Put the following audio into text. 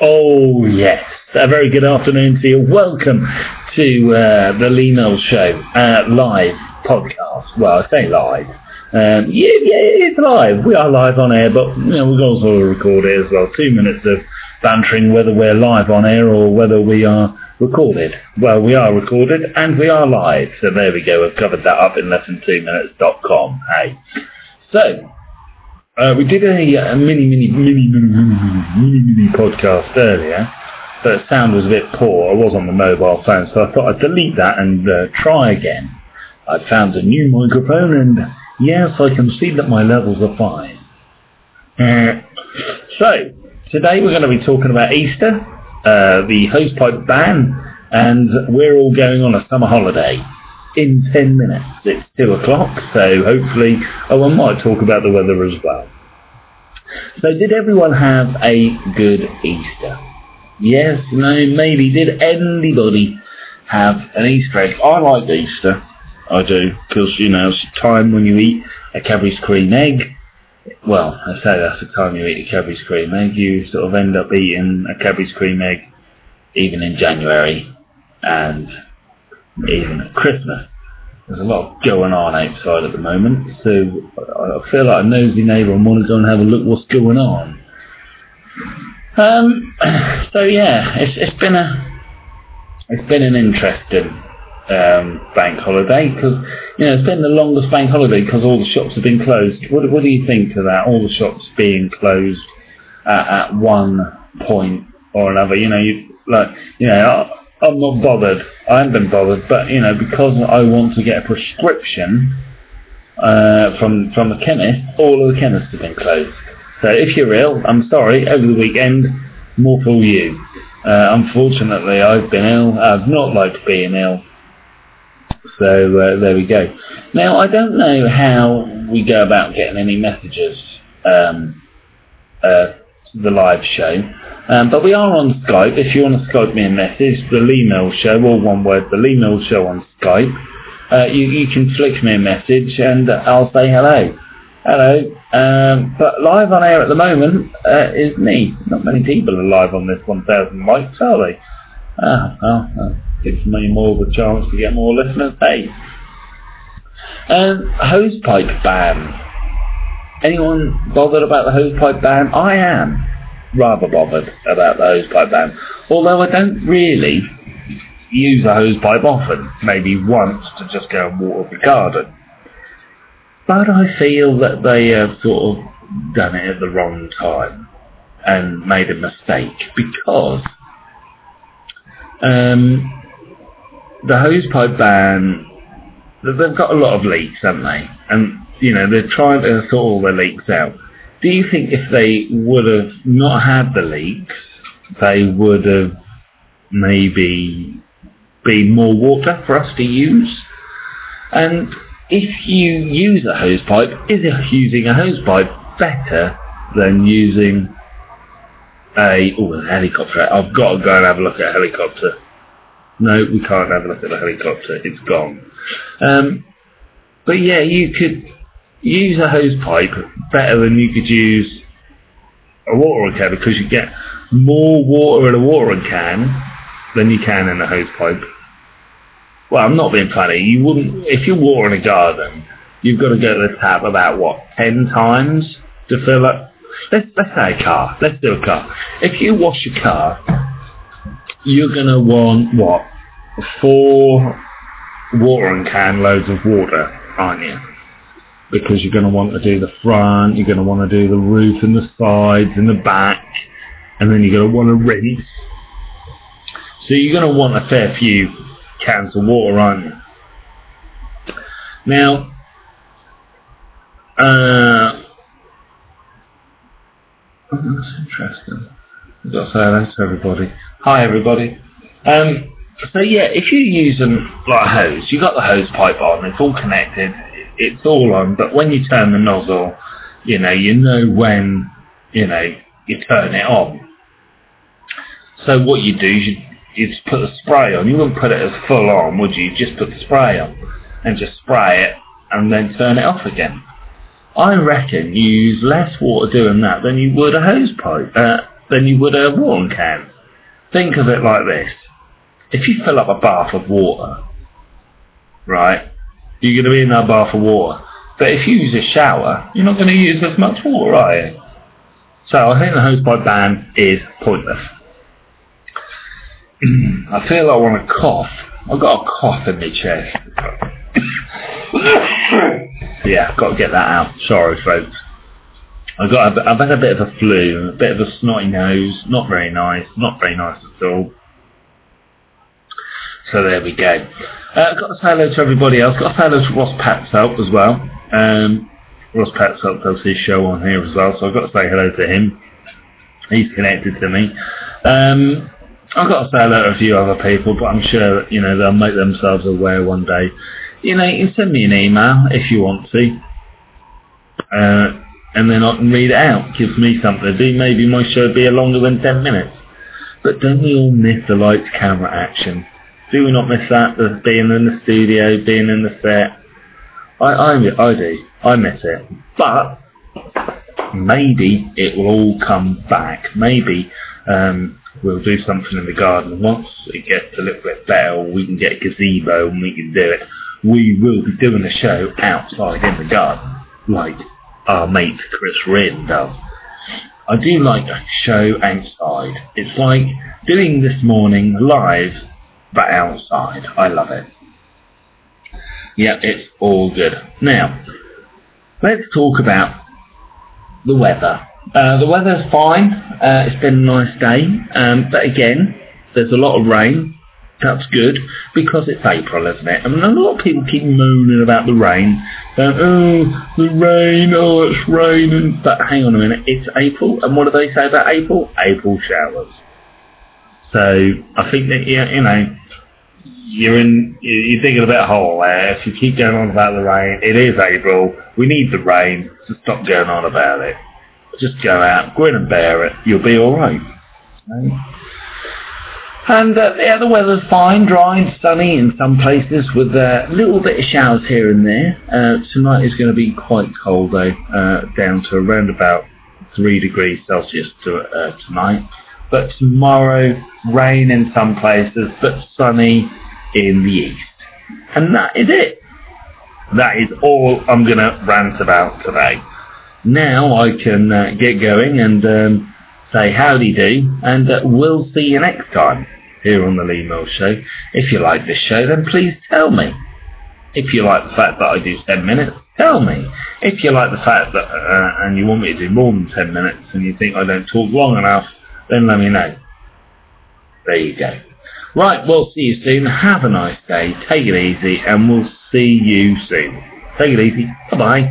Oh, yes. A very good afternoon to you. Welcome to uh, the Lee Mills Show uh, live podcast. Well, I say live. Um, yeah, yeah, it's live. We are live on air, but you know, we've also record it as well. Two minutes of bantering whether we're live on air or whether we are recorded. Well, we are recorded and we are live. So there we go. We've covered that up in less than two minutes.com. Hey. So, uh, we did a, a mini, mini, mini, mini, mini, mini, mini podcast earlier, but the sound was a bit poor. I was on the mobile phone, so I thought I'd delete that and uh, try again. I found a new microphone, and yes, I can see that my levels are fine. Uh, so, today we're going to be talking about Easter, uh, the hosepipe ban, and we're all going on a summer holiday in 10 minutes. It's 2 o'clock, so hopefully, oh, I might talk about the weather as well. So did everyone have a good Easter? Yes, no, maybe. Did anybody have an Easter egg? I like Easter. I do, because, you know, it's a time when you eat a Cadbury's cream egg. Well, I say that's the time you eat a Cadbury's cream egg. You sort of end up eating a Cadbury's cream egg even in January and even at Christmas. There's a lot going on outside at the moment, so I feel like a nosy neighbour and want to go and have a look what's going on. Um, so yeah, it's it's been a it's been an interesting um, bank holiday because you know it's been the longest bank holiday because all the shops have been closed. What what do you think of that? All the shops being closed at, at one point or another. You know, you like you know I'm not bothered. I haven't been bothered, but you know, because I want to get a prescription uh, from from a chemist, all of the chemists have been closed. So if you're ill, I'm sorry. Over the weekend, more for you. Uh, unfortunately, I've been ill. I've not liked being ill. So uh, there we go. Now I don't know how we go about getting any messages. Um, uh, the live show. Um, but we are on Skype. If you want to Skype me a message, the Lee Mills Show, all one word, the Lee Mills Show on Skype. Uh, you, you can flick me a message and I'll say hello. Hello. Um, but live on air at the moment uh, is me. Not many people are live on this 1,000 mics, are they? Ah, well, gives me more of a chance to get more listeners. Hey. Um, hosepipe ban. Anyone bothered about the hosepipe ban? I am rather bothered about the hosepipe ban. Although I don't really use a hosepipe often, maybe once to just go and water the garden. But I feel that they have sort of done it at the wrong time and made a mistake because um, the hosepipe ban, they've got a lot of leaks, haven't they? And you know, they're trying to sort all the leaks out. Do you think if they would have not had the leaks, they would have maybe been more water for us to use? And if you use a hose pipe, is using a hose pipe better than using a, oh, a helicopter? I've got to go and have a look at a helicopter. No, we can't have a look at a helicopter. It's gone. Um, but yeah, you could use a hose pipe better than you could use a watering can because you get more water in a watering can than you can in a hose pipe. Well, I'm not being funny. You wouldn't, if you're watering a garden, you've got to go to the tap about what, ten times to fill up. Let's let's say a car. Let's do a car. If you wash your car, you're gonna want what, four watering can loads of water, aren't you? Because you're going to want to do the front, you're going to want to do the roof and the sides and the back, and then you're going to want to rinse. So you're going to want a fair few cans of water, aren't you? Now, uh, oh, that's interesting. I've got to say hello to everybody. Hi, everybody. Um, so yeah, if you're using like a hose, you've got the hose pipe on, it's all connected, it's all on, but when you turn the nozzle, you know, you know when, you know, you turn it on. So what you do is you, you just put the spray on. You wouldn't put it as full on, would you? You just put the spray on and just spray it and then turn it off again. I reckon you use less water doing that than you would a hose pipe, uh, than you would a watering can. Think of it like this. If you fill up a bath of water, right, you're going to be in that bath of water. But if you use a shower, you're not going to use as much water, are you? So I think the hosepipe ban is pointless. I feel like I want to cough. I've got a cough in my chest. yeah, got to get that out. Sorry, folks. I've got. A, I've had a bit of a flu, a bit of a snotty nose. Not very nice. Not very nice at all. So there we go. Uh, I've got to say hello to everybody else. I've Got to say hello to Ross Patselp as well. Um, Ross Patselp does his show on here as well, so I've got to say hello to him. He's connected to me. Um, I've got to say hello to a few other people, but I'm sure you know they'll make themselves aware one day. You know, you can send me an email if you want to, uh, and then I can read it out. Gives me something to do. Maybe my show will be longer than ten minutes. But don't we all miss the lights, camera, action? Do we not miss that? The being in the studio, being in the set. I, I, I do. I miss it. But maybe it will all come back. Maybe um, we'll do something in the garden once it gets a little bit better. we can get a gazebo and we can do it. We will be doing a show outside in the garden, like our mate Chris Rinn does. I do like a show outside. It's like doing this morning live but outside. I love it. Yeah, it's all good. Now, let's talk about the weather. Uh, the weather's fine. Uh, it's been a nice day. Um, but again, there's a lot of rain. That's good because it's April, isn't it? I mean, a lot of people keep moaning about the rain. Oh, the rain, oh, it's raining. But hang on a minute, it's April. And what do they say about April? April showers. So I think that, yeah, you know, you're in, you're digging a bit hole there. If you keep going on about the rain, it is April. We need the rain. So stop going on about it. Just go out, grin and bear it. You'll be all right. And uh, yeah, the weather's fine, dry and sunny in some places with a uh, little bit of showers here and there. Uh, tonight is going to be quite cold though, uh, down to around about 3 degrees Celsius to, uh, tonight. But tomorrow, rain in some places, but sunny in the east. And that is it. That is all I'm going to rant about today. Now I can uh, get going and um, say howdy do, and uh, we'll see you next time here on the Lee Mills Show. If you like this show, then please tell me. If you like the fact that I do 10 minutes, tell me. If you like the fact that, uh, and you want me to do more than 10 minutes and you think I don't talk long enough, then let me know. There you go. Right, we'll see you soon. Have a nice day. Take it easy, and we'll see you soon. Take it easy. Bye-bye.